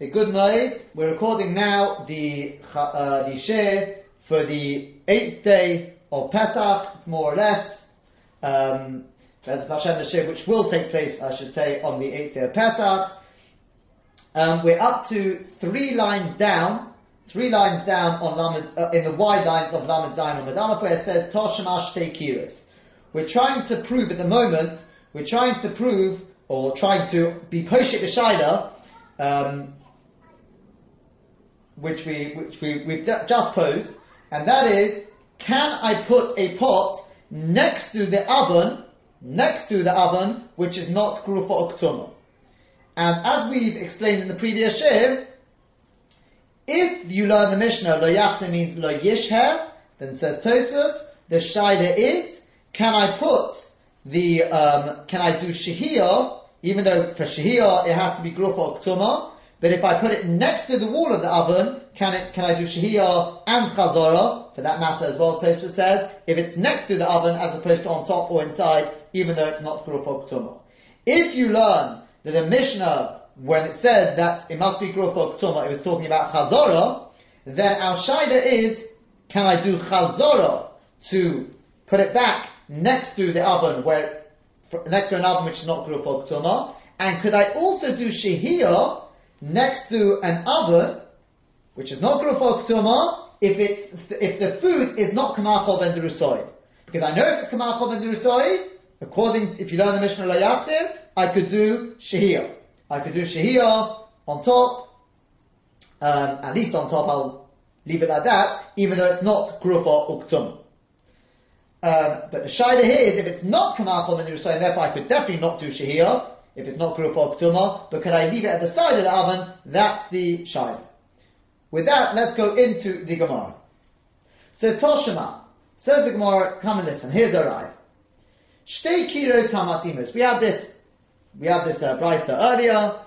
a good night. We're recording now the uh, the share for the eighth day of Pesach, more or less. Um, the share which will take place, I should say, on the eighth day of Pesach. Um, we're up to three lines down, three lines down on uh, in the wide lines of Lamed Zayin and Medalaf, where it says Toshamash Kiris. We're trying to prove at the moment, we're trying to prove, or trying to be Poshit B'Shaila, um, which we which we we've just posed, and that is, can I put a pot next to the oven, next to the oven, which is not grufa oktuma? And as we've explained in the previous shir, if you learn the Mishnah, lo yachse means lo yishher, then says Tosfos, the shaila is, can I put the, um, can I do shahiyah, even though for shahiyah it has to be grufa oktuma, but if I put it next to the wall of the oven, can it, can I do shahiyah and chazorah, for that matter as well, Tosfos says, if it's next to the oven as opposed to on top or inside, even though it's not grufo ktuma. If you learn that the Mishnah, when it said that it must be grufo ktuma, it was talking about chazorah, then our shaida is, can I do chazorah to put it back next to the oven where it's next to an oven which is not grufo ktuma, and could I also do shahiyah next to an oven, which is not grufo ktuma, if it's if the food is not kamachol ben derusoi. Because I know if it's kamachol ben derusoi, according if you learn the Mishnah Layatzir, I could do shahiyah. I could do shahiyah on top, um, at least on top. I'll leave it like that, even though it's not grufa uktum. Um, but the shaila here is if it's not kamachol ben derusoi, therefore I could definitely not do shahiyah if it's not grufa uktuma. But could I leave it at the side of the oven? That's the shaila. With that, let's go into the Gemara. So Toshima says the Gemara, come and listen. Here's a ride. Shtei kiro tamatimus. We had this, we had this uh, brisa earlier.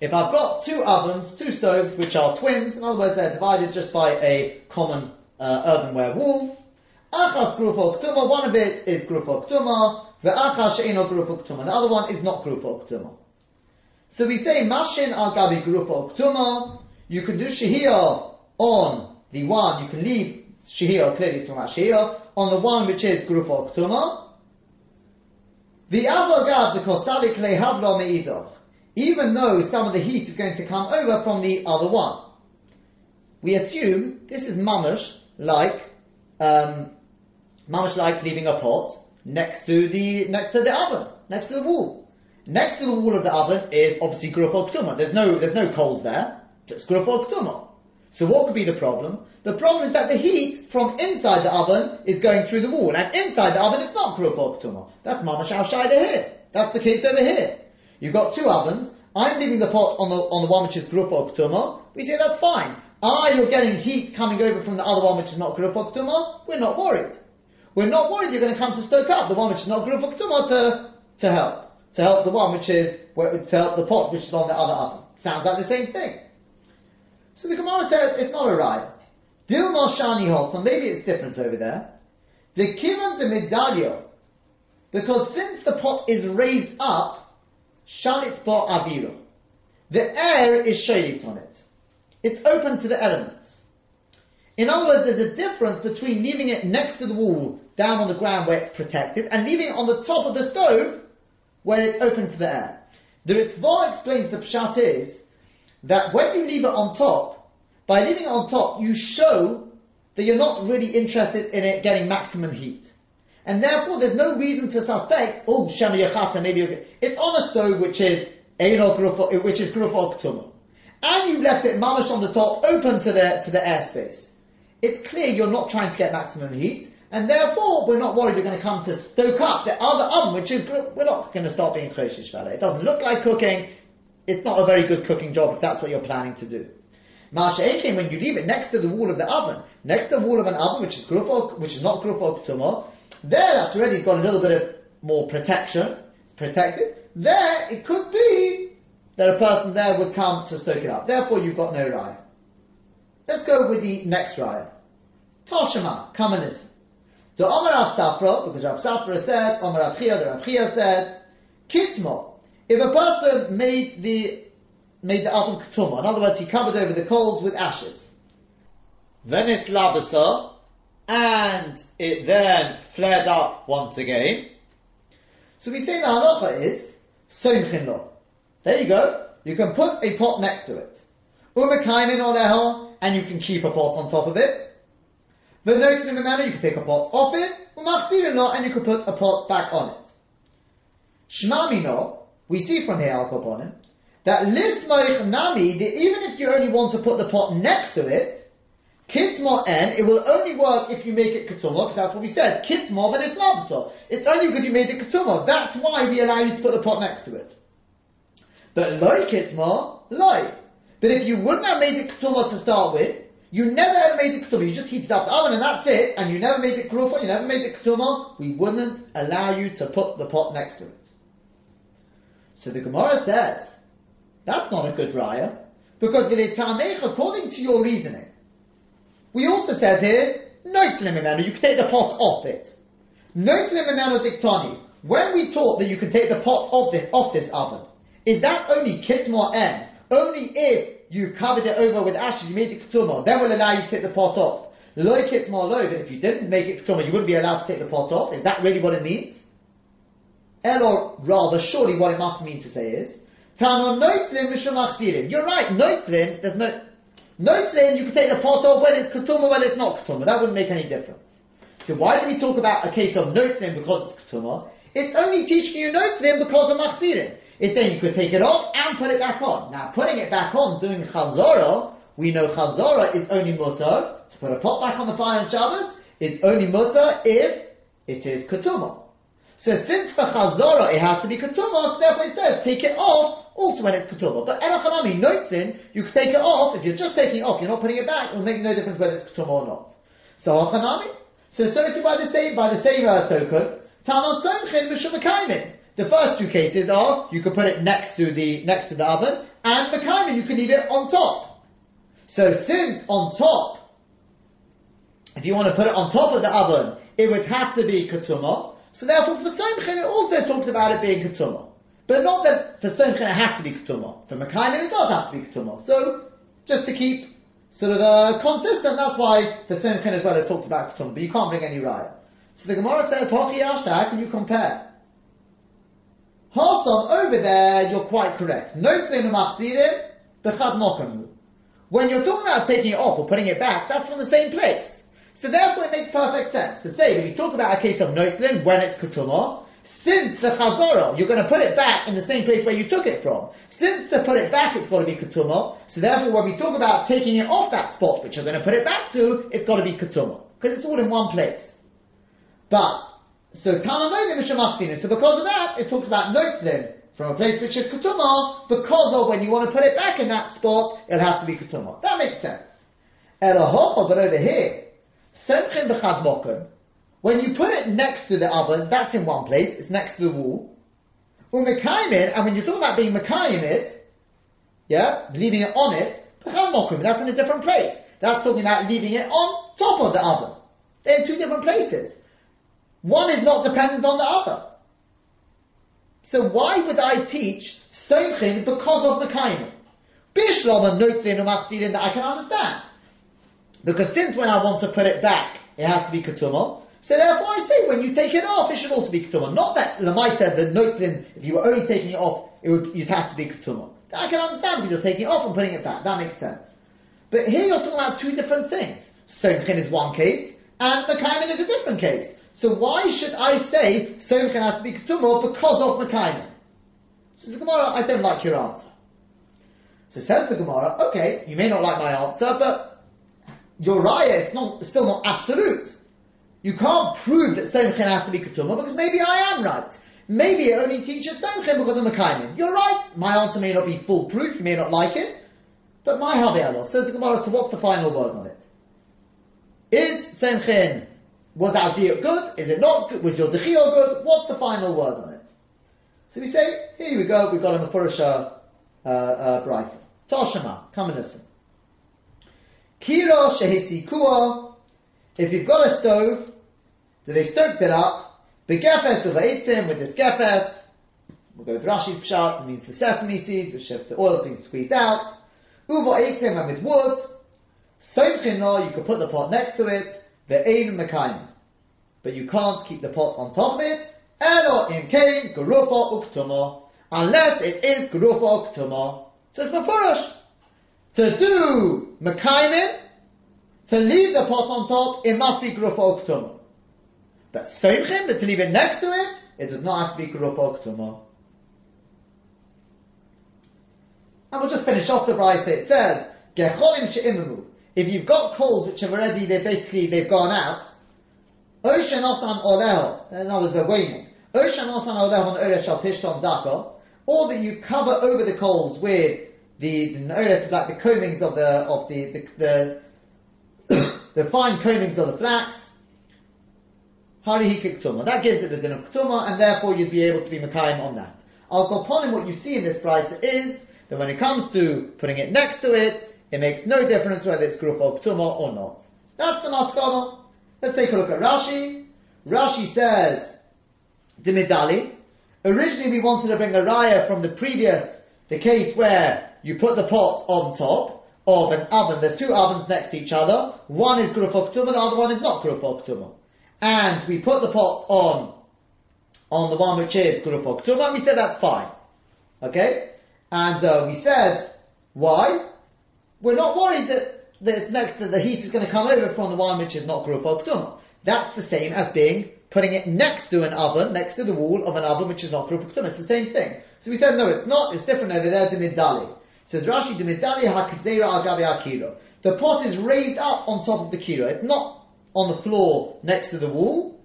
If I've got two ovens, two stoves, which are twins, in other words, they're divided just by a common uh, earthenware wall. Achas grufo ktuma, one of it is grufo ktuma, The other one is not grufo ktuma. So we say mashin al gabi grufa uktuma. You can do shahiyah on the one. You can leave shahiyah clearly from shahiyah on the one which is grufa uktuma. The other avogad the kosalik lehavlo meidoch. Even though some of the heat is going to come over from the other one, we assume this is mamish like um, like leaving a pot next to the next to the oven, next to the wall. Next to the wall of the oven is obviously grufo ktuma. There's no, there's no coals there. Just grufo ktuma. So what could be the problem? The problem is that the heat from inside the oven is going through the wall, and inside the oven it's not grufo ktuma. That's mamash al here. That's the case over here. You've got two ovens. I'm leaving the pot on the on the one which is grufo ktuma. We say that's fine. Ah, you're getting heat coming over from the other one which is not grufo ktuma. We're not worried. We're not worried you're going to come to stoke up the one which is not grufo ktuma to to help to help the one which is to help the pot which is on the other oven. Sounds like the same thing. So the Gemara says it's not a right. Dil Shani so maybe it's different over there. The kivan de medalio, because since the pot is raised up, shalit bo aviro. The air is shaded on it. It's open to the elements. In other words, there's a difference between leaving it next to the wall, down on the ground where it's protected, and leaving it on the top of the stove, where it's open to the air. The Ritva explains the pshat is that when you leave it on top, by leaving it on top, you show that you're not really interested in it getting maximum heat. And therefore, there's no reason to suspect, oh, Shema Yachata, maybe it's on a stove which is which is Grufa And you've left it mamish on the top, open to the, to the airspace. It's clear you're not trying to get maximum heat, and therefore, we're not worried you're going to come to stoke up the other oven, which is, we're not going to start being choshish about it. It doesn't look like cooking. It's not a very good cooking job if that's what you're planning to do. Masha when you leave it next to the wall of the oven, next to the wall of an oven, which is grufok, which is not grufok tumor, there that's already got a little bit of more protection, it's protected. There, it could be that a person there would come to stoke it up. Therefore, you've got no raya. Let's go with the next raya. Toshima, listen. The Omar Rav Safra, because Rav Safra said, Omar Rav Chia, the Rav Chia said, Kitmo, if a person made the made the oven ketuma. In other words, he covered over the coals with ashes. Venice labasa, and it then flared up once again. So we say the halacha is soimchin. There you go. You can put a pot next to it. Umekaimin oleho, and you can keep a pot on top of it. The notes in the manner you can take a pot off it. And you can put a pot back on it. Shmamino, we see from here al that lismoich nami, even if you only want to put the pot next to it, Kitmor en, it will only work if you make it ketuma, because that's what we said. Kitmor, but it's not so. It's only because you made it ketuma. That's why we allow you to put the pot next to it. But loy kitmor, loy. But if you wouldn't have made it ketuma to start with, you never ever made it ketuma, you just heated up the oven and that's it, and you never made it grufa, you never made it ketuma, we wouldn't allow you to put the pot next to it. So the Gemara says, that's not a good raya, because according to your reasoning, we also said here, Noitlim you can take the pot off it. Noitlim Diktani, when we taught that you can take the pot off this, off this oven, is that only kitmor en? Only if you've covered it over with ashes, you made it ketumah, then we'll allow you to take the pot off. Loy kitmor loy, but if you didn't make it ketumah, you wouldn't be allowed to take the pot off. Is that really what it means? or rather, surely what it must mean to say is, Tano noitlin mishum You're right, noitlin, there's no, Noitlin, you can take the pot off whether it's ketuma, whether it's not ketuma. That wouldn't make any difference. So why do we talk about a case of noitlin because it's ketuma? It's only teaching you noitlin because of machzirin. It's saying you could take it off and put it back on. Now, putting it back on, doing chazorah, we know chazorah is only mutter. To put a pot back on the fire on Shabbos is only mutter if it is ketuma. So since for chazorah it has to be ketuma, so therefore it says take it off also when it's ketuma. But erachanami, noitzin, you can take it off. If you're just taking it off, you're not putting it back. It'll make no difference whether it's ketuma or not. So achanami. So so by the same by the same uh, token, tamal somchin v'shumekaimin. The first two cases are you can put it next to the next to the oven, and mekaimin you can leave it on top. So since on top, if you want to put it on top of the oven, it would have to be ketuma. So therefore, for Somchin, it also talks about it being ketuma. But not that for Somchin it has to be ketuma. For Mekayim it does have to be ketuma. So, just to keep sort of uh, consistent, that's why for Somchin as well it talks about ketuma. But you can't bring any raya. So the Gemara says, Hoki Ashta, how can you compare? Hasan, over there, you're quite correct. No flame machzirim, bechad mokamu. When you're talking about taking it off or putting it back, that's from the same place. So therefore it makes perfect sense to say that you talk about a case of noitlin when it's ketuma, since the chazorah, you're going to put it back in the same place where you took it from. Since to put it back, it's got to be ketuma. So therefore, when we talk about taking it off that spot, which you're going to put it back to, it's got to be ketuma because it's all in one place. But so Mishamachsin. So because of that, it talks about noitlin from a place which is ketuma because of when you want to put it back in that spot, it'll have to be ketuma. That makes sense. Elahocha, but over here, Semchin mokum. When you put it next to the oven, that's in one place, it's next to the wall. Umekayim and when you talk about being mekayim it, yeah, leaving it on it, mokum, that's in a different place. That's talking about leaving it on top of the oven. They're in two different places. One is not dependent on the other. So why would I teach Somchin because of Mekayim? Bishlam and Notlin and that I can understand. Because since when I want to put it back, it has to be ketuma. So therefore I say when you take it off, it should also be ketuma. Not that Lamai said that notlin, if you were only taking it off, it would, you'd have to be ketuma. I can understand if you're taking it off and putting it back. That makes sense. But here you're talking about two different things. Somchin is one case, and Mekaiman is a different case. So why should I say Somchin has to be ketuma because of Mekaiman? Says the Gemara, I don't like your answer. So says the Gemara, okay, you may not like my answer, but your raya is not, still not absolute. You can't prove that Somchen has to be Ketuma because maybe I am right. Maybe it only teaches Somchen because of Mekaimin. You're right. My answer may not be foolproof. You may not like it. But my Have'alah says the Gemara, so what's the final word on it? Is Somchen, was our deal good? Is it not good? Was your Dechiyah good? What's the final word on it? So we say, here we go, we've got a Mephurisha, uh, uh, Bryce. Toshima, come and listen. Kira shehisikua, if you've got a stove, that they stoked it up, begefes of eitzim with this gefes, We'll go with Rashi's pshat, it means the sesame seeds, which have the oil being squeezed out. Uva eitim, and with wood. Soimchino, you could put the pot next to it, the ein mekayim. But you can't keep the pot on top of it, Elo in kain gerufa uktuma, unless it is gerufa uktuma. So it's mafurish. To do mekayim, to leave the pot on top, it must be gerufa uktuma. But soimchim, but to leave it next to it, it does not have to be gerufa uktuma. And we'll just finish off the brisa. It says, Gecholim she'imamu. If you've got coals which have already, they basically, they've gone out, Oshan osan oleho, in other words, they're waning. Osan pishtom dako, or that you cover over the coals with the, the oresh is like the combings of the, of the, the, the, the fine combings of the flax, Harihi Kiktuma. That gives it the din of Ktuma, and therefore you'd be able to be Makayim on that. Al Koponim, what you see in this price is that when it comes to putting it next to it, it makes no difference whether it's Gruf or Ktuma or not. That's the Maskana. Let's take a look at Rashi. Rashi says, Dimidali. Originally we wanted to bring a raya from the previous, the case where you put the pot on top of an oven. There's two ovens next to each other. One is Gruf or Ktuma, the other one is not Gruf or Ktuma. And we put the pot on, on the one which is Gruf or Ktuma, and we said that's fine. Okay? And uh, we said, why? We're not worried that, that it's next that the heat is going to come over from the one which is not Gruf or That's the same as being putting it next to an oven, next to the wall of an oven which is not Gruf or It's the same thing. So we said, no, it's not. It's different over there to Midali. Says Rashi, the Midali hakdera al akiro. The pot is raised up on top of the kilo. It's not on the floor next to the wall.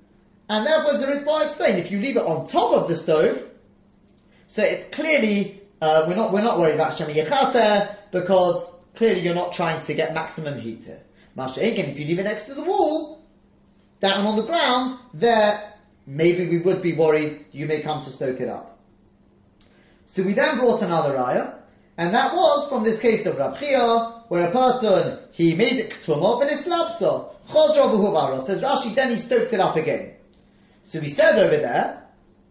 And therefore, as the Ritva explained, if you leave it on top of the stove, so it's clearly uh, we're not we're not worried about shemi yechata because clearly you're not trying to get maximum heat here. Masha again, if you leave it next to the wall, down on the ground, there maybe we would be worried you may come to stoke it up. So we then brought another raya, and that was from this case of Rav Chia, where a person he made it ktumah and it's lapsa. Chosra says Rashi, then he stoked it up again. So we said over there,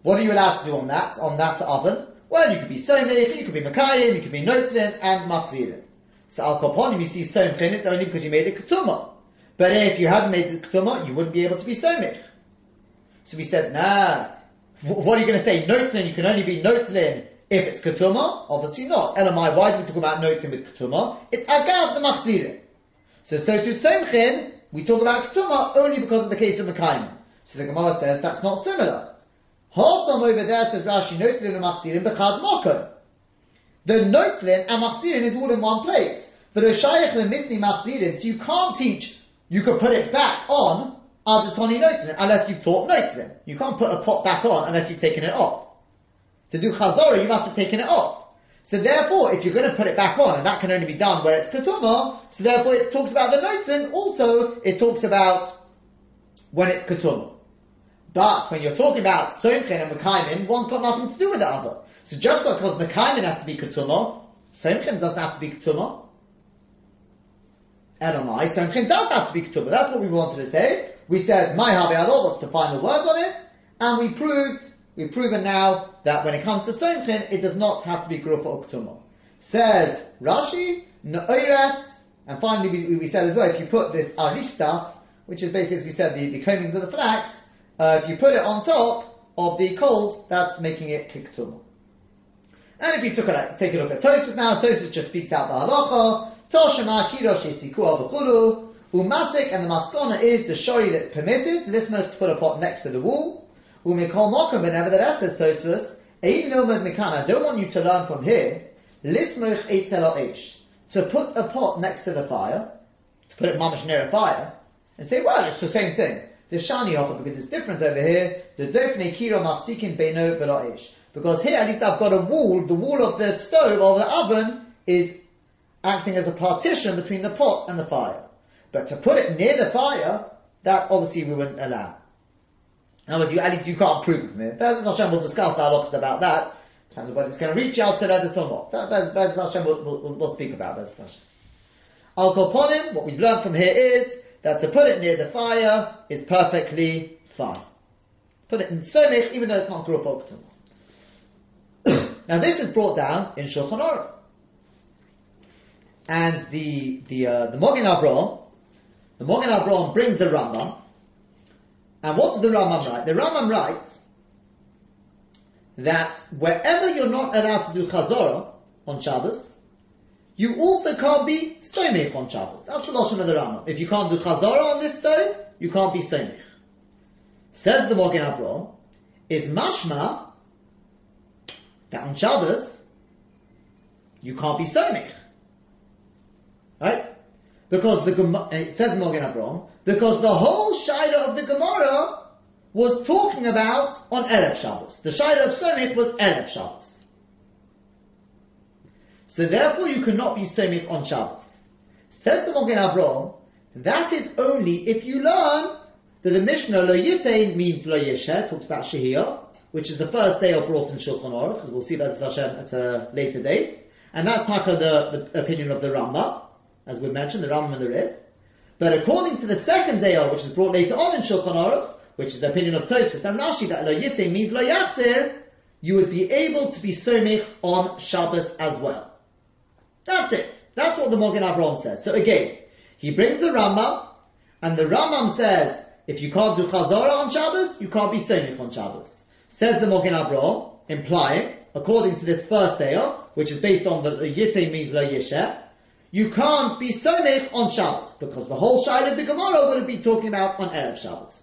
what are you allowed to do on that, on that oven? Well, you could be Somech, you could be Makayim, you could be Notlin, and Matzilin. So Al Koponim, you see Somchin, it's only because you made it Ketuma. But if you hadn't made it Ketuma, you wouldn't be able to be Somech. So we said, nah, what are you going to say? Notlin, you can only be Notlin if it's Ketuma? Obviously not. Elamai, why do we talk about Notlin with Ketuma? It's Agav the Matzilin. So, so to Somchin, we talk about Ketuma only because of the case of Makayim. So the Gemara says that's not similar. Hosam over there says Rashi Noitlin and Machzirin Bechad Mokon. The Noitlin and Machzirin is all in one place. But the Shaykh and Misni Machzirin, so you can't teach, you could put it back on Adatoni Noitlin unless you've taught Noitlin. You can't put a pot back on unless you've taken it off. To do Chazorah, you must have taken it off. So therefore, if you're going to put it back on, and that can only be done where it's Ketuma, so therefore it talks about the Noitlin, also it talks about when it's Ketuma. But when you're talking about Somchen and Mekaimin, one's got nothing to do with the other. So just because the Mekaimin has to be Ketuma, Somchen doesn't have to be Ketuma. Elamai, Somchen does have to be Ketuma. That's what we wanted to say. We said, My Havi was to find the word on it, and we proved, we've proven now that when it comes to Somchen, it does not have to be Grufa or Ketuma. Says Rashi, No'iras, and finally we, we, said as well, if you put this Aristas, which is basically, as we said, the, the combings of the flax, uh, if you put it on top of the coals, that's making it kiktum. And if you took a, take a look at Tosfos now, Tosfos just speaks out the halacha, Toshima kirosh yisikua v'chulu, umasik, and the maskona is the shori that's permitted, listener to put a pot next to the wall, umikol mokum, but nevertheless says Tosfos, ein nilmad mikana, I don't want you to learn from here, lismuch eitel eish, to put a pot next to the fire, to put it mamash near a fire, and say, well, it's the same thing the shani offer because it's different over here. The dofne kiro mafsikin beino v'la'ish. Because here at least I've got a wall, the wall of the stove or the oven is acting as a partition between the pot and the fire. But to put it near the fire, that obviously we wouldn't allow. In other words, you, at least you can't prove it from here. Bez Hashem will discuss our opposite about that. Depends on whether it's going to reach out to others or not. Bez Hashem will, will, will speak about Bez Hashem. Al Koponim, what we've learned from here is that to put it near the fire is perfectly fine. Put it in somich, even though it's not gruf oktum. Now this is brought down in Shulchan Aruch. And the, the, uh, the Mogen Avraham, the Mogen Avraham brings the Rambam, and what does the Rambam write? The Rambam writes that wherever you're not allowed to do Chazorah on Shabbos, you also can't be Somech on Shabbos. That's the Lashon of the Rambam. If you can't do Chazorah on this stove, you can't be Somech. Says the Mogen Avraham, is mashma that on Shabbos you can't be Somech. Right? Because the it says Mogen Avraham, because the whole Shaila of the Gemara was talking about on Erev Shabbos. The Shaila of Somech was Erev Shabbos. So therefore you cannot be Somech on Shabbos. Says the Mogen Avraham, that is only if you learn that the Mishnah Lo Yitain means Lo Yeshet, talks about Shehiyah, which is the first day of brought in Shulchan Aruch, because we'll see that Hashem at a later date. And that's part of the, the opinion of the Rambam, as we mentioned, the Rambam and the Rif. But according to the second day, of, which is brought later on in Shulchan Aruch, which is the opinion of Tosfos and Rashi, that Lo Yitain means Lo Yatzir, you would be able to be Somich on Shabbos as well. That's it. That's what the Mogen Avraham says. So again, he brings the Rambam, and the Rambam says, if you can't do Chazorah on Shabbos, you can't be Somich on Shabbos. Says the Mogen Avraham, implying, according to this first day, which is based on the, the Yitte means Lo Yesheh, you can't be Somich on Shabbos, because the whole Shaila of the Gemara would be talking about on Erev Shabbos.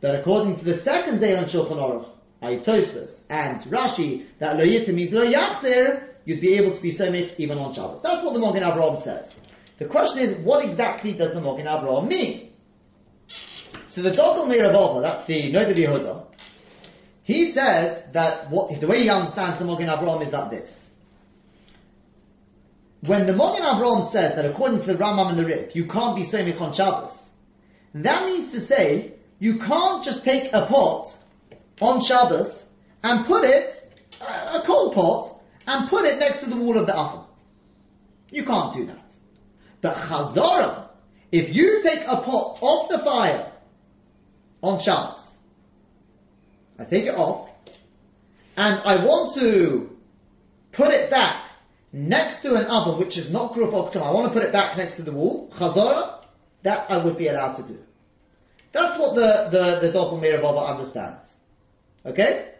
But according to the second day on Shulchan Aruch, Tosfos and Rashi, that Lo Yitte means Lo Yachzir, you'd be able to be Somich even on Shabbos. That's what the Mogen Avraham says. The question is, what exactly does the Mogen Avraham mean? So the Dogel Meiravoha, that's the Noda Yehuda, he says that what, the way he understands the Mogen Avraham is like this. When the Mogen Avraham says that according to the Rambam and the Rif, you can't be Somich on Shabbos, that means to say, you can't just take a pot on Shabbos and put it, a cold pot, and put it next to the wall of the oven. You can't do that. But Chazorah, if you take a pot off the fire on Shabbos. I take it off, and I want to put it back next to an oven which is not Gruf Oktum. I want to put it back next to the wall, Chazara, that I would be allowed to do. That's what the, the, the Doppel Mirababa understands. Okay?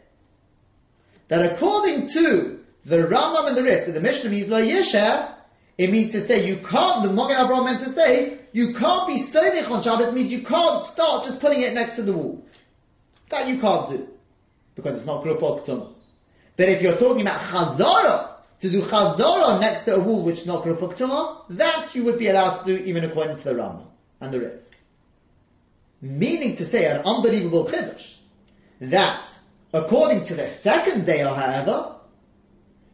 That according to the Rambam and the Rif, the Mishnah means Lo Yesher, it means to say you can't, the Mogen Avraham meant to say, you can't be Somich on Shabbos means you can't start just putting it next to the wall. That you can't do. Because it's not Gruf Oktum. But if you're talking about Chazara, to do Chazara next to a wall which is not Gruf Oktum, that you would be allowed to do even according to the Rama and the Rif. Meaning to say an unbelievable Chiddush, that according to the second day, however,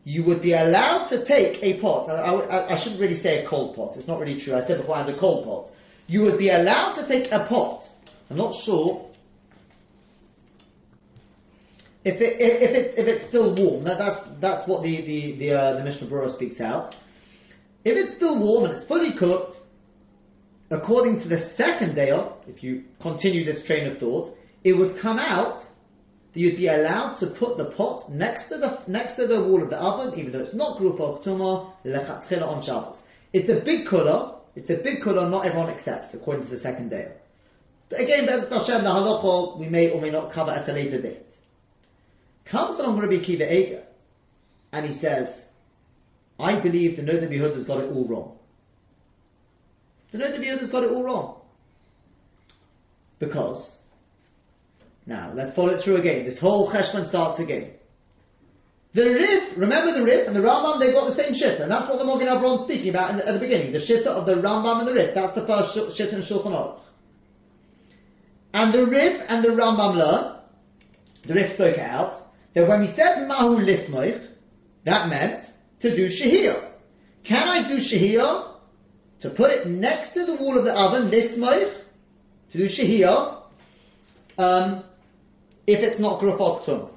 you would be allowed to take a pot. I, I, I, shouldn't really say a cold pot. It's not really true. I said before I had a cold pot. You would be allowed to take a pot. I'm not sure if it if it's if it's still warm. That, that's that's what the the the, uh, the Mishnah Berurah speaks out. If it's still warm and it's fully cooked, according to the second day of, if you continue this train of thought, it would come out that you'd be allowed to put the pot next to the next to the wall of the oven, even though it's not group of tuma lechatzchila on Shabbos. It's a big kula. It's a big kula. Not everyone accepts, according to the second day. But again, Bezat Hashem, the halacha we may or may not cover at a later date. Comes along Rabbi Akiva Eiger, and he says, "I believe the Noda B'Yehuda has got it all wrong. The Noda B'Yehuda has got it all wrong because." Now, let's follow it through again. This whole cheshbon starts again. The Rif, remember the Rif and the Rambam, they've got the same shit, and that's what the Mogen Avraham is speaking about the, at the beginning. The shitta of the Rambam and the Rif. That's the first shit in Shulchan Aruch. And the Rif and the Rambam learn, the Rif spoke out, that when we said Mahu Lismoich, that meant to do Shahir. Can I do Shahir? To put it next to the wall of the oven, Lismoich, to do Shahir, um, if it's not Grufot Tum.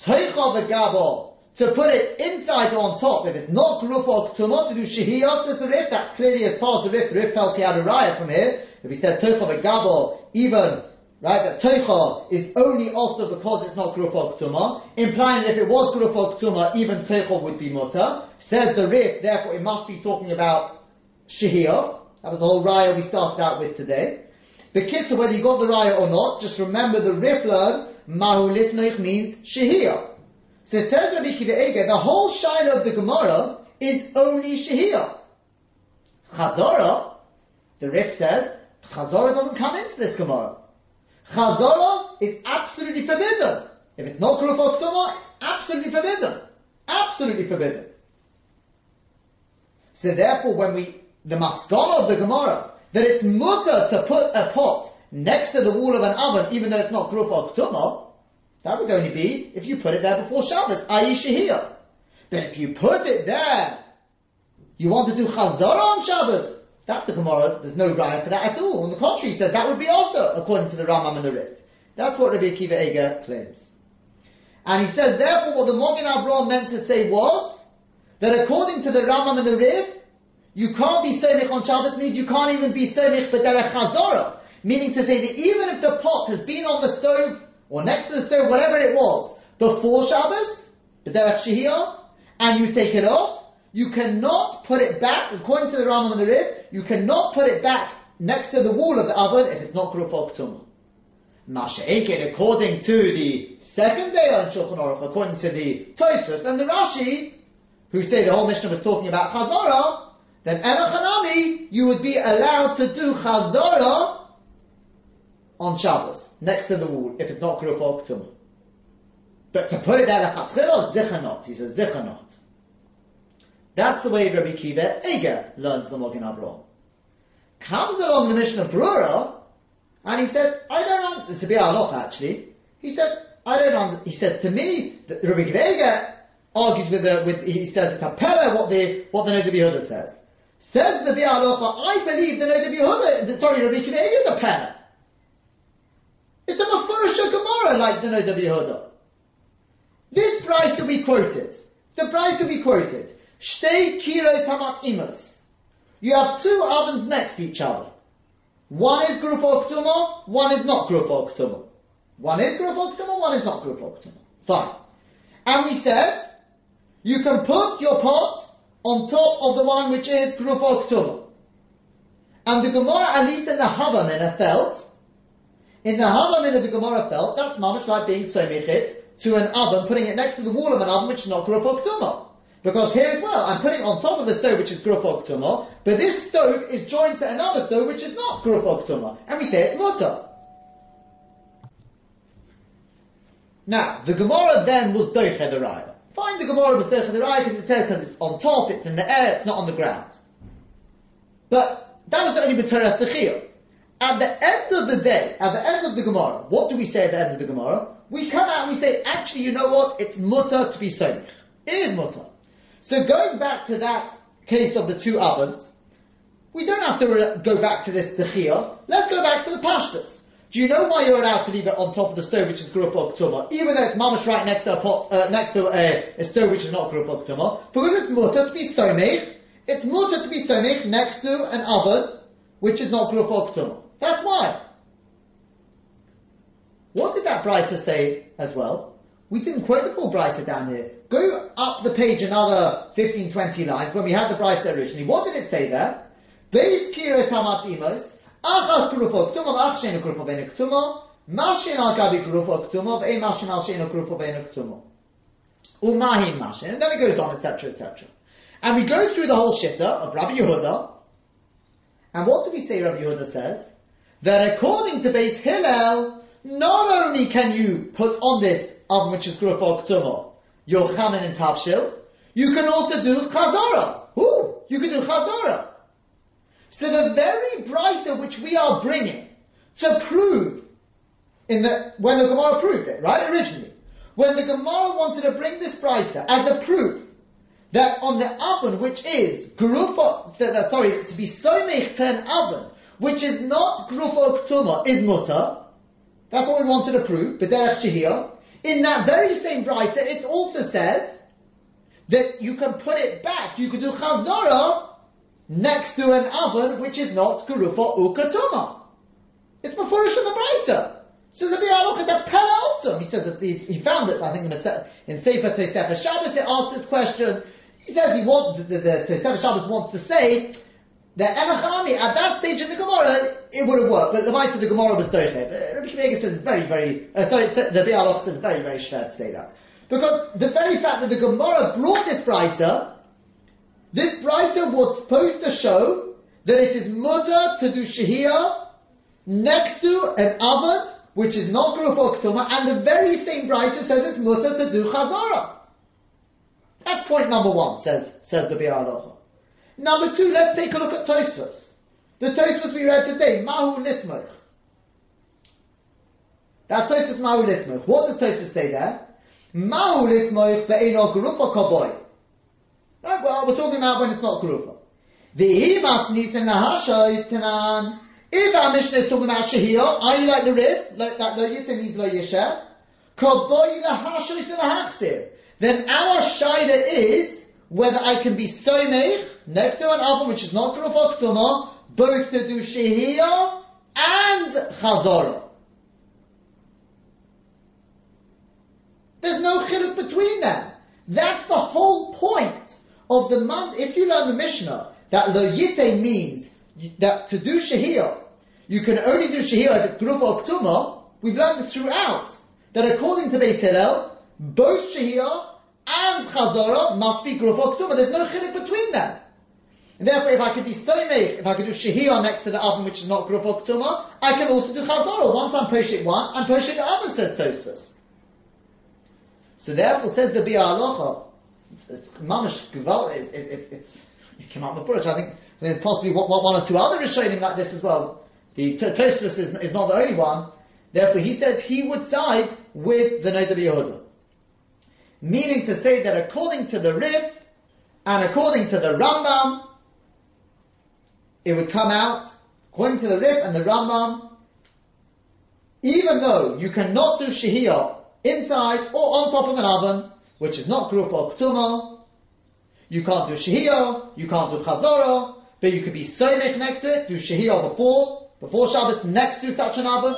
Teicha to put it inside on top, if it's not Tumah, to do Shehiyos with the Rif, that's clearly as far as the Rif, the Rif felt he had a riot from here. If he said Teicha v'gabol, even right? That teicha is only also because it's not grufa ktuma, implying that if it was grufa ktuma, even teicha would be mutter. Says the Rif, therefore it must be talking about shehiyah. That was the whole raya we started out with today. The kitzur, whether you got the raya or not, just remember the Rif learns mahu means shehiyah. So it says Rabbi Kiva Eiger, the whole shayla of the Gemara is only shehiyah. Chazorah, the Rif says, Chazorah doesn't come into this Gemara. Chazorah is absolutely forbidden. If it's not Kuruf or absolutely forbidden. Absolutely forbidden. So therefore, when we, the maskana of the Gemara, that it's mutter to put a pot next to the wall of an oven, even though it's not Kuruf or that would only be if you put it there before Shabbos, i.e. Shehiyah. But if you put it there, you want to do Chazorah on Shabbos, that the Gemara, there's no raya for that at all. On the contrary, he says that would be also according to the Rambam and the Rif. That's what Rabbi Akiva Eiger claims. And he says, therefore, what the Magen Avraham meant to say was that according to the Rambam and the Rif, you can't be Semich on Shabbos means you can't even be Semich B'derech Chazorah. Meaning to say that even if the pot has been on the stove or next to the stove, whatever it was, before Shabbos, B'derech Shehiyah, and you take it off, you cannot put it back, according to the Rambam and the Rif, you cannot put it back next to the wall of the oven if it's not Grufok Tumah. Masha'ekin, according to the second day on Shulchan Aruch, according to the Tosfos and the Rashi, who say the whole Mishnah was talking about Chazara, then Enochanami, you would be allowed to do Chazara on Shabbos, next to the wall, if it's not Grufok Tumah. But to put it there, Chatzchila, Zichanot, he says Zichanot. That's the way Rabbi Kiva Eiger learns the Magen Avraham. Comes along the Mishnah Brura, and he says, I don't know, to be lot actually, he says, I don't know, he says to me, that Rabbi Kiva Eiger argues with the, with, he says it's a pella what the, what the Noda B'Yehuda says. Says the Biur Halacha, I believe the Noda B'Yehuda, sorry, Rabbi Kiva Eiger is a pella. It's a Mefurish Gemara like the Noda B'Yehuda. This price that we quoted, the price that we quoted, You have two ovens next to each other. One is grufo ktuma, one is not grufo ktuma. One is grufo ktuma, one is not grufo ktuma. Fine. And we said, you can put your pot on top of the one which is grufo ktuma. And the Gemara, at least in the Havamina, felt, in the Havamina the Gemara felt, that's mamish like being somechit to an oven, putting it next to the wall of an oven which is not grufo ktuma. Because here as well, I'm putting on top of the stove which is Grufok Tumah, but this stove is joined to another stove which is not Grufok Tumah, and we say it's Mutter. Now, the Gemara then was Doiche the Raya. Find the Gemara was Doiche the Raya because it says because it's on top, it's in the air, it's not on the ground. But that was only B'Teres Techiyah. At the end of the day, at the end of the Gemara, what do we say at the end of the Gemara? We come out and we say, actually, you know what? It's mutter to be somich. It is mutter. So going back to that case of the two ovens, we don't have to go back to this Techiyah. Let's go back to the Pashtas. Do you know why you're allowed to leave it on top of the stove which is Tumah? Even though it's mamash right next to a pot, uh, next to a, a, stove which is not Tumah. Because it's mutter to be somich, it's mutter to be somich next to an oven which is not Tumah. That's why. What did that Brisa say as well? We didn't quote the full Brisa down here. Go up the page another 15, 20 lines when we had the Brisa originally. What did it say there? Beis kiros hamatimos, achas kurufo ktuma, ach shenu kurufo benu ktuma, mashin al gabi kurufo ktuma, ve'e mashin al shenu kurufo benu ktuma. Umahin mashin. And then it goes on, etc., etc. And we go through the whole shitta of Rabbi Yehuda, and what do we say Rabbi Yehuda says? That according to Beis Hillel, not only can you put on this oven which is Grufo Ktuma, your chamin and tavshil, you can also do chazara. Ooh, you can do chazara. So the very brisa which we are bringing to prove in the when the Gemara proved it, right? Originally, when the Gemara wanted to bring this brisa as a proof that on the oven which is grufa, sorry, to be somech to an oven which is not grufa ktuma is mutter. That's what we wanted to prove. B'derech shehiyah. In that very same brisa, it also says that you can put it back. You can do chazara next to an oven which is not kurufa ukatuma. It's before the brisa. So the Biur is a penalty. He says that he, he found it, I think, in Sefer Tosefah Shabbos, he asked this question. He says he wants, the, the, the Shabbos wants to say that Enachami, at that stage in the Gemara, it would have worked, but the might of the Gemara was doche. Rabbi Kiva says very, very, uh, sorry, the Biur says very, very schwer to say that. Because the very fact that the Gemara brought this brisa, this brisa was supposed to show that it is mutter to do shahiyah next to an oven which is not Gruf Oktuma, and the very same Brisa says it's mutter to do Chazara. That's point number one, says, says the Biur Number two, let's take a look at Tosfos. The Tosfos we read today, Mahu Nismach. That's Tosfos Mahu Nismach. What does Tosfos say there? Mahu Nismach ve'eno Grufa Kaboy. Right, well, we're talking about when it's not Grufa. V'himas nisan lahasha is tanan. If our Mishnah is talking about Shahir, are you like the Rif, like that the Yitim means Lo Yesher? Then our Shaida is whether I can be Someich, next to an album which is not Gruf Oktuma, both to do Shahir and Chazorah. There's no chiluk between them. That's the whole point of the month. If you learn the Mishnah, that lo yite means that to do shahir you can only do Shehira if it's Grufa. We've learned this throughout. That according to Beis Hillel, both Shehira and Chazorah must be Grufa or. There's no chiluk between them. And therefore, if I could be Soimech, if I could do Shehiyah next to the oven which is not Gruf or Ktuma, I can also do Chazorah. Once I'm Poshit one, I'm Poshit the other, says Tosfos. So therefore, says the Biur Halacha, it's, it's mamish gval, it, it, it, it's, it came out before, I think there's possibly one, or two other Rishonim like this as well. The Tosfos is, is not the only one. Therefore, he says he would side with the Noda Yehuda. Meaning to say that according to the Rif and according to the Rambam, it would come out, according to the Rif and the Rambam, even though you cannot do Shahiyah inside or on top of an oven, which is not Gruf or Ktuma, you can't do Shahiyah, you can't do Chazorah, but you could be Soimik next to it, do Shahiyah before, before Shabbos next to such an oven?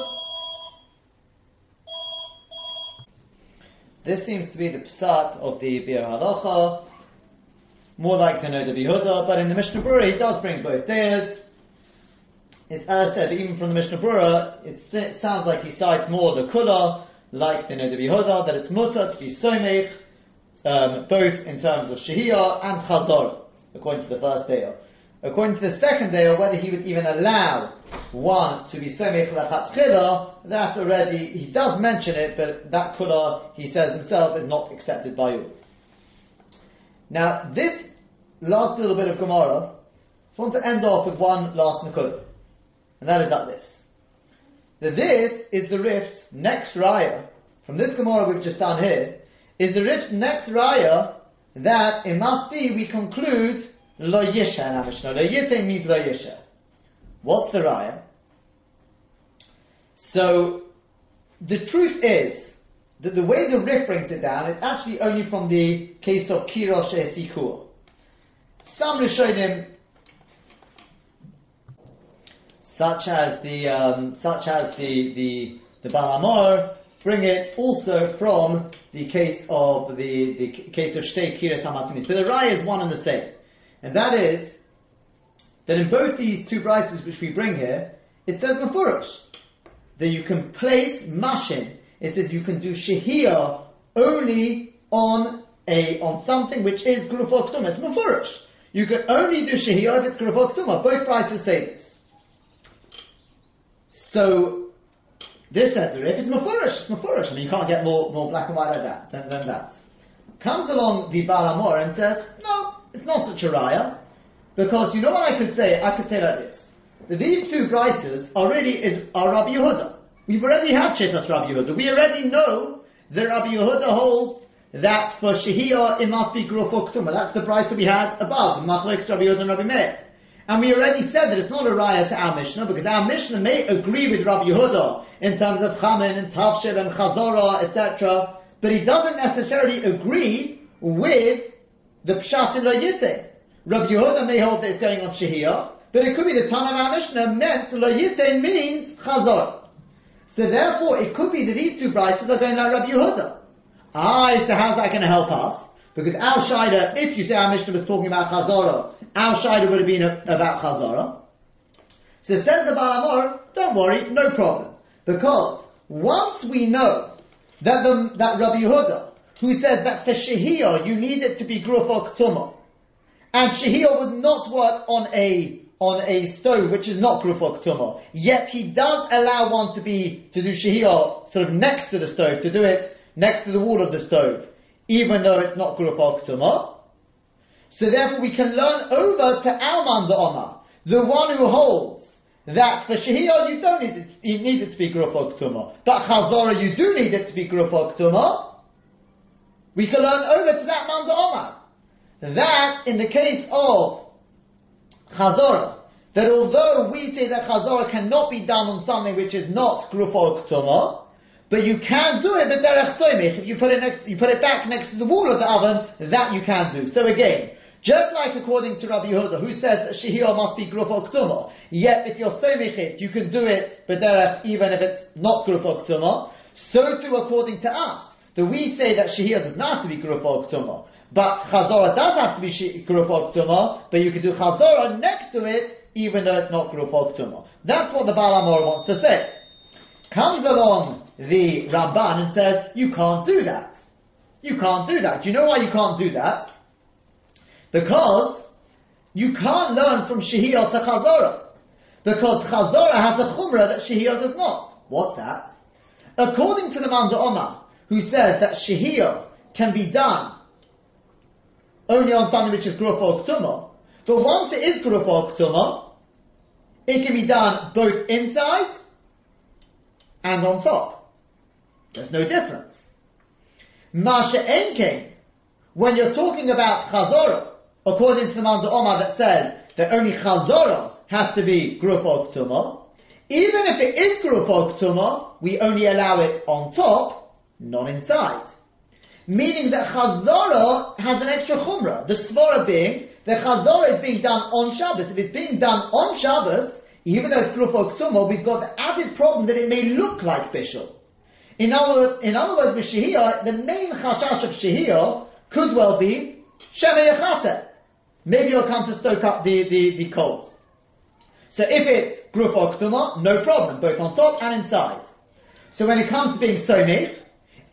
This seems to be the psak of the Biur Halacha, more like the Noda B'Yehuda, but in the Mishnah Brura, he does bring both days. It's as I said, even from the Mishnah Brura, it sounds like he cites more the Kula, like the Noda B'Yehuda, that it's mutter to be somech, um, both in terms of Shahiyah and Chazor, according to the first day. According to the second day, or whether he would even allow one to be somech lachatchila, that already, he does mention it, but that kula, he says himself, is not accepted by you. Now, this last little bit of Gemara, I want to end off with one last nakudah, and that is like this. That this is the Rif's next raya, from this Gemara we've just done here, is the Rif's next raya that it must be, we conclude, Lo Yisha in our Mishnah. Lo Yitzay means Lo Yisha. What's the raya? So, the truth is that the way the Rif brings it down, it's actually only from the case of Kirosh Esikur. Some Rishonim, such as the um, such as the the the Baal HaMaor, bring it also from the case of the, the case of Shtei Kiras Hamatimis. But the raya is one and the same. And that is that in both these two brises which we bring here, it says Mefurish that you can place mashin. It says you can do shehiyah only on a on something which is grufot. It's Mefurish. You can only do shehiyah if it's grufot. Both brises say this. So this says if it's Mefurish, it's Mefurish. I mean, you can't get more, more black and white like that than, than that. Comes along the Baal HaMaor and says, no, it's not such a raya, because you know what I could say? I could say like this. That these two brises are really is, are Rabbi Yehuda. We've already had Shetas Rabbi Yehuda. We already know that Rabbi Yehuda holds that for Shehiyah it must be Gruf Ktuma. That's the price that we had above, Machlek Rabbi Yehuda and Rabbi Meir. And we already said that it's not a raya to our Mishnah, because our Mishnah may agree with Rabbi Yehuda in terms of Chamin and Tavshil and Chazorah, etc., but he doesn't necessarily agree with the pshat in yitzeh. Rabbi Yehuda may hold that it's going on shehiyah, but it could be the Tanam Mishnah meant lo means chazor. So therefore, it could be that these two brises are going like Rabbi Yehuda. Ah, so how's that going to help us? Because our Shida, if you say our Mishnah was talking about Chazara, our Shida would have been about Chazara. So says the Baal HaMaor, don't worry, no problem. Because once we know that the, that Rabbi Yehuda, who says that for Shehiyah you need it to be Gruf or Ktuma, and Shehiyah would not work on a on a stove which is not Gruf or Ktuma, yet he does allow one to be to do Shehiyah sort of next to the stove, to do it next to the wall of the stove, even though it's not Gruf or Ktuma. So therefore we can learn over to Alman the Omar, the one who holds that for Shehiyah you don't need it, you need it to be Gruf or Ktuma, but Chazorah you do need it to be Gruf or Ktuma. We can learn over to that Manda Omar. That in the case of Chazorah, that although we say that Chazorah cannot be done on something which is not Gruf or but you can do it, but derech soimich, if you put it next, you put it back next to the wall of the oven, that you can do. So again, just like according to Rabbi Yehuda, who says that shehiyah must be gruf or yet if you're soimich you can do it, but derech, even if it's not gruf or so too according to us, that we say that shehiyah does not have to be gruf or but chazorah does have to be gruf or ktuma, but you can do chazorah next to it, even though it's not gruf or ktuma. That's what the Baal HaMaor wants to say. Comes along the Ramban and says, you can't do that. You can't do that. Do you know why you can't do that? Because you can't learn from Shehiyah to Chazorah. Because Chazorah has a Chumrah that Shehiyah does not. What's that? According to the Manda Omar, who says that Shehiyah can be done only on something which is Gruf or but once it is Gruf or it can be done both inside and on top. There's no difference. Masha Enke, when you're talking about Chazorah, according to the Manda Omar that says that only Chazorah has to be Gruf or even if it is Gruf or we only allow it on top, not inside. Meaning that Chazorah has an extra Chumrah. The Svara being that Chazorah is being done on Shabbos. If it's being done on Shabbos, even though it's Gruf or Ktuma, we've got the added problem that it may look like Bishul. In other, in other words, with Shehiyah, the main chashash of Shehiyah could well be Shema Maybe you'll come to stoke up the, the, the coals. So if it's Gruf or Ktuma, no problem, both on top and inside. So when it comes to being Somich,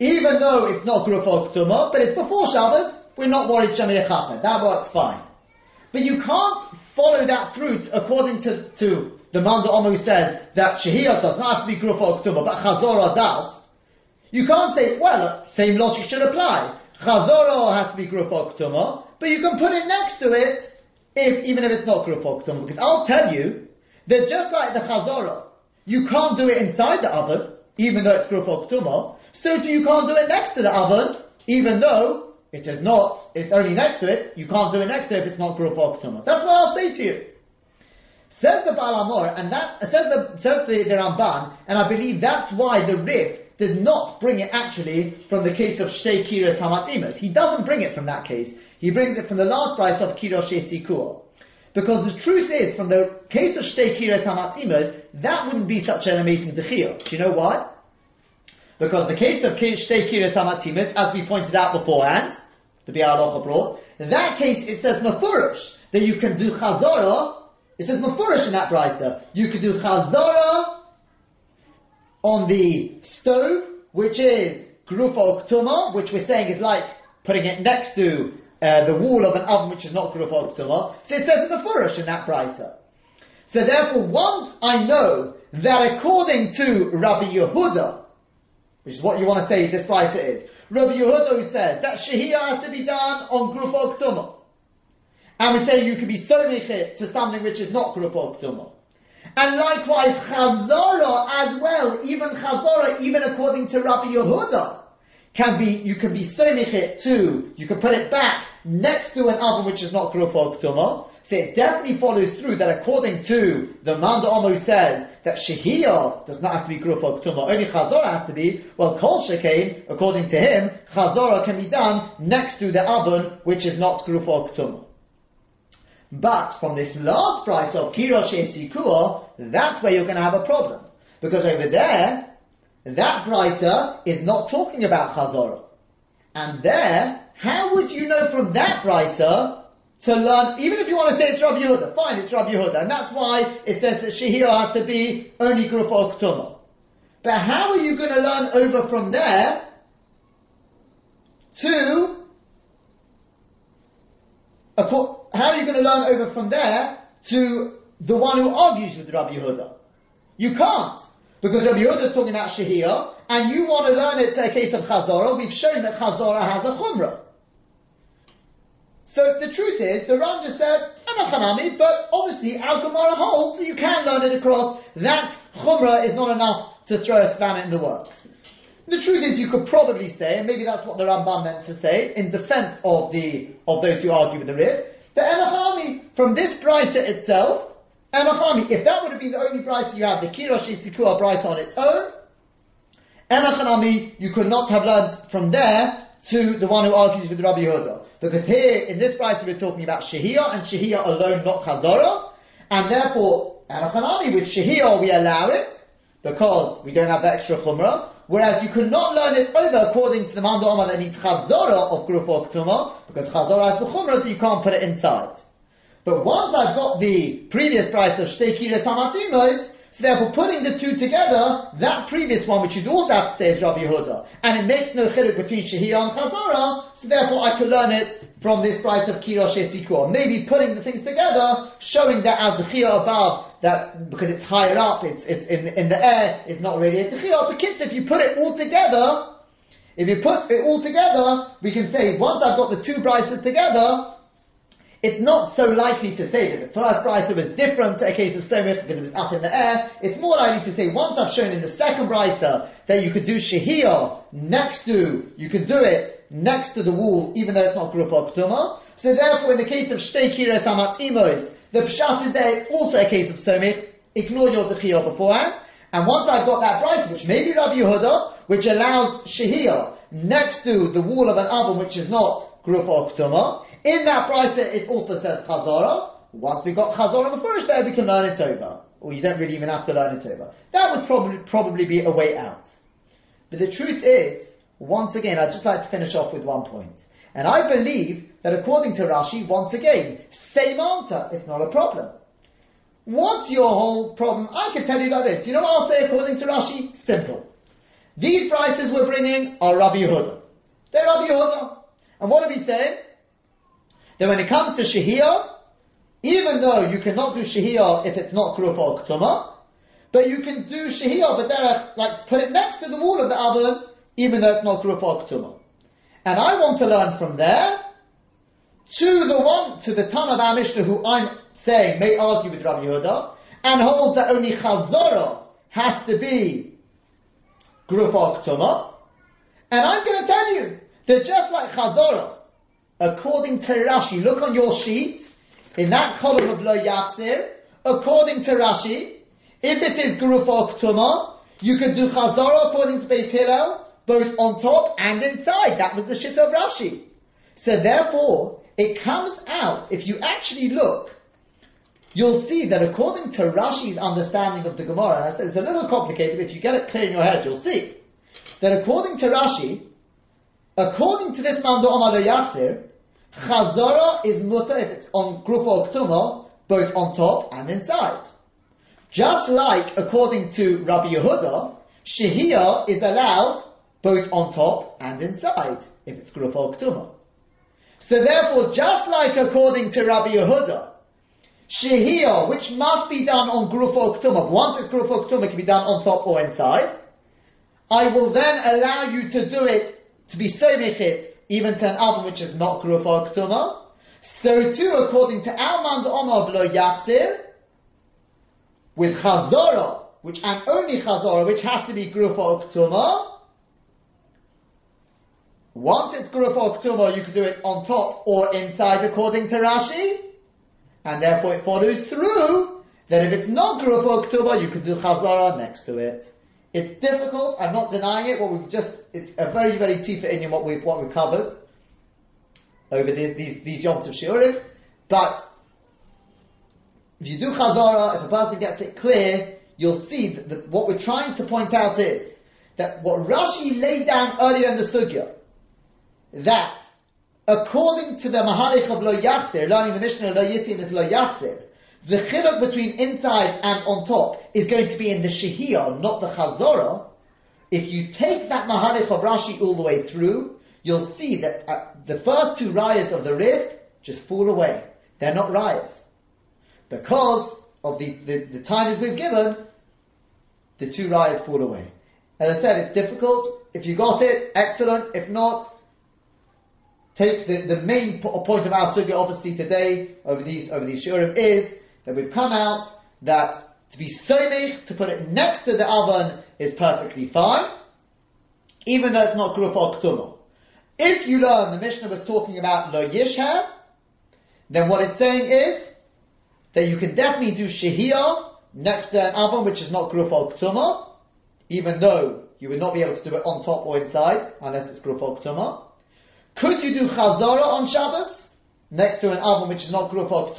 even though it's not Gruf or Ktuma, but it's before Shabbos, we're not worried Shema That works fine. But you can't follow that through according to, to the Manda Omer who says that Shehiyah does not have to be Gruf or Ktuma, but Chazorah does. You can't say, well, same logic should apply. Chazoro has to be Gruf Ktuma, but you can put it next to it, if, even if it's not Gruf Ktuma, because I'll tell you that just like the Chazoro, you can't do it inside the oven, even though it's Gruf Ktuma, so too you can't do it next to the oven, even though it is not, it's only next to it, you can't do it next to it if it's not Gruf Ktuma. That's what I'll say to you. Says the Baal HaMaor, and that, says the, says the, the Ramban, and I believe that's why the Rif did not bring it actually from the case of Shtei Kiras Hamatimas. He doesn't bring it from that case. He brings it from the last price of Kirosh. Because the truth is, from the case of Shtei Hamatimas, that wouldn't be such an amazing dechiyah. Do you know why? Because the case of Shtei Kiras Hamatimas, as we pointed out beforehand, the Biur Halacha brought, in that case it says Mefurish, that you can do Chazorah, it says Mefurish in that brisa. You can do Chazorah on the stove, which is grufa ktuma, which we're saying is like putting it next to uh, the wall of an oven which is not grufa ktuma. So it says in the furish in that brisa. So therefore, once I know that according to Rabbi Yehuda, which is what you want to say this brisa is, Rabbi Yehuda says that shahiyah has to be done on ktuma. And we say you can be so to something which is not ktuma. And likewise, Chazara as well, even Chazara, even according to Rabbi Yehuda, can be, you can be it too, you can put it back next to an oven which is not Gruf or Ktuma. So it definitely follows through that according to the Manda Omo says that Shehiyah does not have to be Gruf or Ktuma, only Chazara has to be, well Kol Shekain, according to him, Chazara can be done next to the oven which is not Gruf or Ktuma. But from this last price of Kirosh Esikua, that's where you're going to have a problem. Because over there, that brisa is not talking about Chazorah. And there, how would you know from that brisa to learn, even if you want to say it's Rabbi Yehuda, fine, it's Rabbi Yehuda, and that's why it says that Shehir has to be only Gruf or Ktuma. But how are you going to learn over from there to, how are you going to learn over from there to the one who argues with Rabbi Yehuda? You can't. Because Rabbi Yehuda is talking about Shehir, and you want to learn it to a case of Chazorah, we've shown that Chazorah has a Chumrah. So the truth is, the Ram just says, Anachanami, but obviously our Gemara holds that you can learn it across. That Chumrah is not enough to throw a spanner in the works. The truth is, you could probably say, and maybe that's what the Rambam meant to say, in defense of the, of those who argue with the Rif, that Enachami, from this Brisa itself, Enachami, if that would have been the only Brisa you had, the Kirosh Isikua Brisa on its own, Enachanami, you could not have learned from there to the one who argues with Rabbi Yehuda. Because here, in this price, we're talking about Shehiyah, and Shehiyah alone, not Chazorah. And therefore, Anachanami, with Shehiyah we allow it, because we don't have the extra Chumrah. Whereas you cannot learn it over according to the Manda Omar that needs Chazorah of Gruf or because Chazorah has the Chumrah that you can't put it inside. But once I've got the previous price of Shtei Kiras Hamatimos, so therefore, putting the two together, that previous one, which you'd also have to say is Rabbi Yehuda, and it makes no chiduk between Shehiyah and Chazara, so therefore I could learn it from this price of Kirosh Esikor. Maybe putting the things together, showing that as the above, that because it's higher up, it's, it's in, in the air, it's not really a Techiyah. But kids, if you put it all together, if you put it all together, we can say, once I've got the two prices together, it's not so likely to say that the first brisa was different to a case of somit because it was up in the air. It's more likely to say once I've shown in the second brisa that you could do shehiyah next to, you could do it next to the wall even though it's not gruf or ktuma. So therefore in the case of shtei imos, the pshat is there, it's also a case of somit. Ignore your zechiyah beforehand. And once I've got that brisa, which may be Rabbi Yehuda, which allows shehiyah next to the wall of an oven which is not gruf or ktuma, in that price, it also says Chazara. Once we got Chazara in the first day, we can learn it over. Or you don't really even have to learn it over. That would probably, probably be a way out. But the truth is, once again, I'd just like to finish off with one point. And I believe that according to Rashi, once again, same answer, it's not a problem. What's your whole problem? I can tell you like this. Do you know what I'll say according to Rashi? Simple. These prices we're bringing are Rabbi Yehuda. They're Rabbi Yehuda. And what are we saying? That when it comes to Shehiyah, even though you cannot do Shehiyah if it's not Kruf or Ktuma, but you can do Shehiyah, but there, like put it next to the wall of the oven, even though it's not Kruf or Ktuma. And I want to learn from there to the one, to the Tan of our Mishnah who I'm saying may argue with Rabbi Yehuda, and holds that only Chazorah has to be Gruf or Ktuma. And I'm going to tell you that just like Chazorah, according to Rashi, look on your sheet, in that column of Lo Yatzir, according to Rashi, if it is Guruf or you can do Chazara according to Beis Hillel, both on top and inside. That was the shit of Rashi. So therefore, it comes out, if you actually look, you'll see that according to Rashi's understanding of the Gemara, it's a little complicated, but if you get it clear in your head, you'll see that according to Rashi, According to this Mando Omar Yatzir, Chazara is mutter if it's on Gruf or both on top and inside. Just like, according to Rabbi Yehuda, Shehiyah is allowed both on top and inside, if it's Gruf or. So therefore, just like according to Rabbi Yehuda, Shehiyah, which must be done on Gruf or once it's Gruf or Ktuma, can be done on top or inside, I will then allow you to do it to be so it even to an oven which is not Gruf or Ktuma. So too, according to Alman the Omar of Lo Yatzir, with Chazorah, which and only Chazorah, which has to be Gruf or Ktuma, once it's Gruf or you can do it on top or inside according to Rashi, and therefore it follows through that if it's not Gruf or you can do Chazorah next to it. It's difficult. I'm not denying it. What we've just, it's a very, very tifa in what we've, what we've covered over these, these, these Yom Tov Shiurim. But if you do Chazara, if a person gets it clear, you'll see that what we're trying to point out is that what Rashi laid down earlier in the sugya, that according to the Mahalich of Lo Yachzir, learning the Mishnah Lo Yitin is Lo Yachzir, the chiluk between inside and on top is going to be in the Shehiyah, not the Chazorah. If you take that Mahalich of Rashi all the way through, you'll see that uh, the first two rayas of the Rif just fall away. They're not rayas. Because of the, the, the times we've given, the two rayas fall away. As I said, it's difficult. If you got it, excellent. If not, take the, the main point of our sugya obviously today over these over these shurim is that we've come out that to be somich, to put it next to the oven is perfectly fine, even though it's not gruf or If you learn the Mishnah was talking about lo yishha, then what it's saying is that you can definitely do shehiyah next to an oven which is not gruf or even though you would not be able to do it on top or inside, unless it's gruf or Could you do chazara on Shabbos, next to an oven which is not gruf or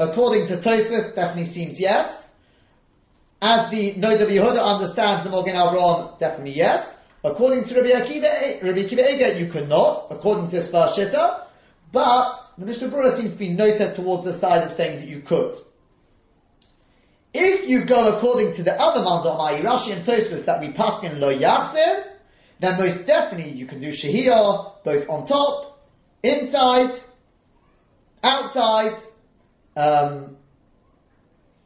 According to Tosfos, definitely seems yes. As the Noda Yehuda understands the Magen Avraham, definitely yes. According to Rabbi Akiva, Rabbi Akiva you cannot, according to this first shitta, but the Mishnah Berurah seems to be noted towards the side of saying that you could. If you go according to the other Mandamai, Rashi and Tosfos that we pass in Lo Yachzir, then most definitely you can do Shahiyah, both on top, inside, outside. Um,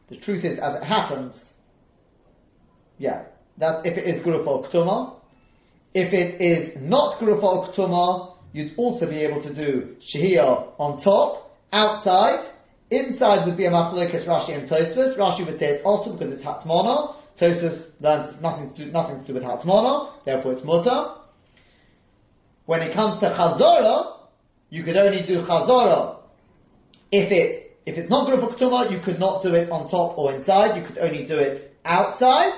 the truth is, as it happens, yeah, that's if it is Gurufal Ktuma. If it is not Gurufal Ktuma, you'd also be able to do Shahiyah on top, outside, Inside would be a Machlokas Rashi and Tosfos. Rashi would say it's also because it's Hatmona. Tosfos learns nothing to do, nothing to do with Hatmona, therefore it's Mutter. When it comes to Chazorah, you could only do Chazorah if it if it's not Guruf Ktuma, you could not do it on top or inside, you could only do it outside.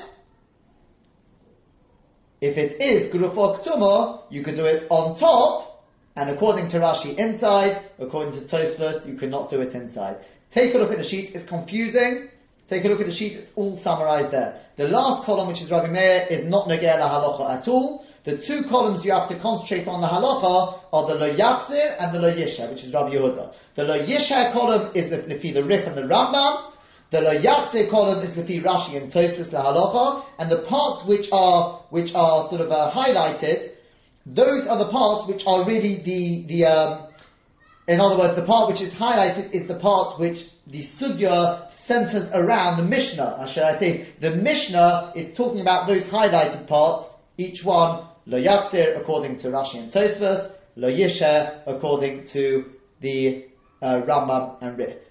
If it is Guruf Ktuma, you could do it on top, and according to Rashi, inside. According to Tosfos, you cannot do it inside. Take a look at the sheet. It's confusing. Take a look at the sheet. It's all summarized there. The last column, which is Rabbi Meir, is not Negeh la halacha at all. The two columns you have to concentrate on the halacha are the lo yatzir and the lo yisha, which is Rabbi Yehuda. The lo yisha column is the, the Rif and the Rambam. The lo yatzir column is the Rashi and Tosfos la halacha, and the parts which are which are sort of uh, highlighted those are the parts which are really the, the um, in other words, the part which is highlighted is the part which the sugya centers around the Mishnah. Or should I say, the Mishnah is talking about those highlighted parts, each one, lo yatzir, according to Rashi and Tosfos, lo yisha, according to the uh, Rambam and Rif.